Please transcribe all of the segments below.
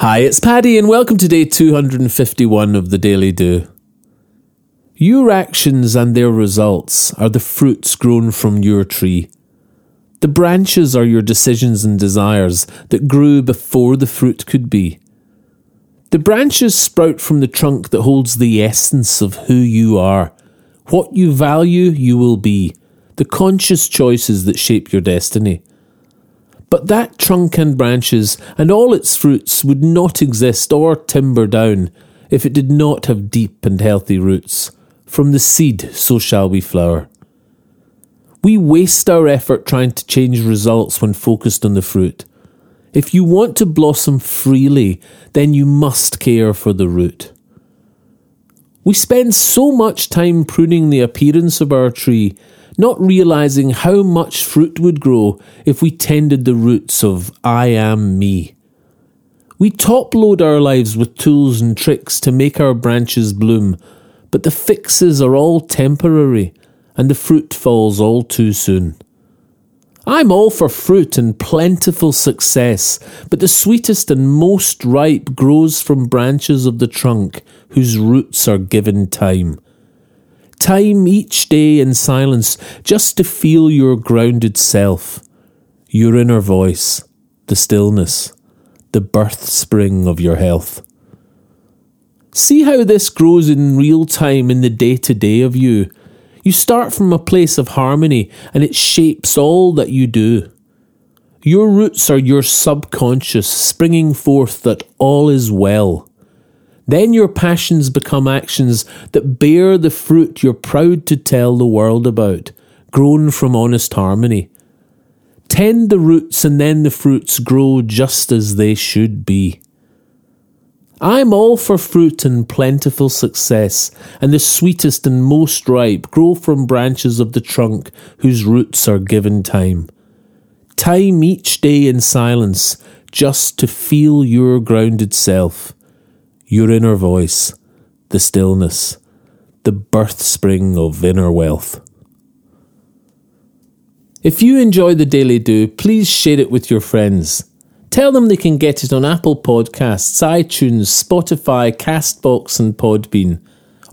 Hi, it's Paddy, and welcome to day 251 of the Daily Do. Your actions and their results are the fruits grown from your tree. The branches are your decisions and desires that grew before the fruit could be. The branches sprout from the trunk that holds the essence of who you are. What you value, you will be. The conscious choices that shape your destiny. But that trunk and branches and all its fruits would not exist or timber down if it did not have deep and healthy roots. From the seed, so shall we flower. We waste our effort trying to change results when focused on the fruit. If you want to blossom freely, then you must care for the root. We spend so much time pruning the appearance of our tree not realizing how much fruit would grow if we tended the roots of I am me. We top load our lives with tools and tricks to make our branches bloom, but the fixes are all temporary and the fruit falls all too soon. I'm all for fruit and plentiful success, but the sweetest and most ripe grows from branches of the trunk whose roots are given time time each day in silence just to feel your grounded self, your inner voice, the stillness, the birth spring of your health. See how this grows in real time in the day to day of you. You start from a place of harmony and it shapes all that you do. Your roots are your subconscious springing forth that all is well. Then your passions become actions that bear the fruit you're proud to tell the world about, grown from honest harmony. Tend the roots and then the fruits grow just as they should be. I'm all for fruit and plentiful success, and the sweetest and most ripe grow from branches of the trunk whose roots are given time. Time each day in silence, just to feel your grounded self your inner voice, the stillness, the birth spring of inner wealth. If you enjoy the Daily Do, please share it with your friends. Tell them they can get it on Apple Podcasts, iTunes, Spotify, Castbox, and Podbean.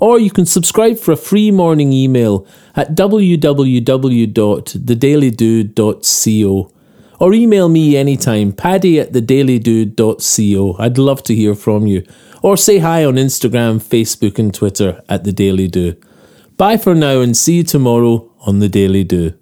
Or you can subscribe for a free morning email at www.thedailydo.co. Or email me anytime, paddy at thedailydo.co. I'd love to hear from you or say hi on Instagram, Facebook, and Twitter at The Daily Do. Bye for now and see you tomorrow on The Daily Do.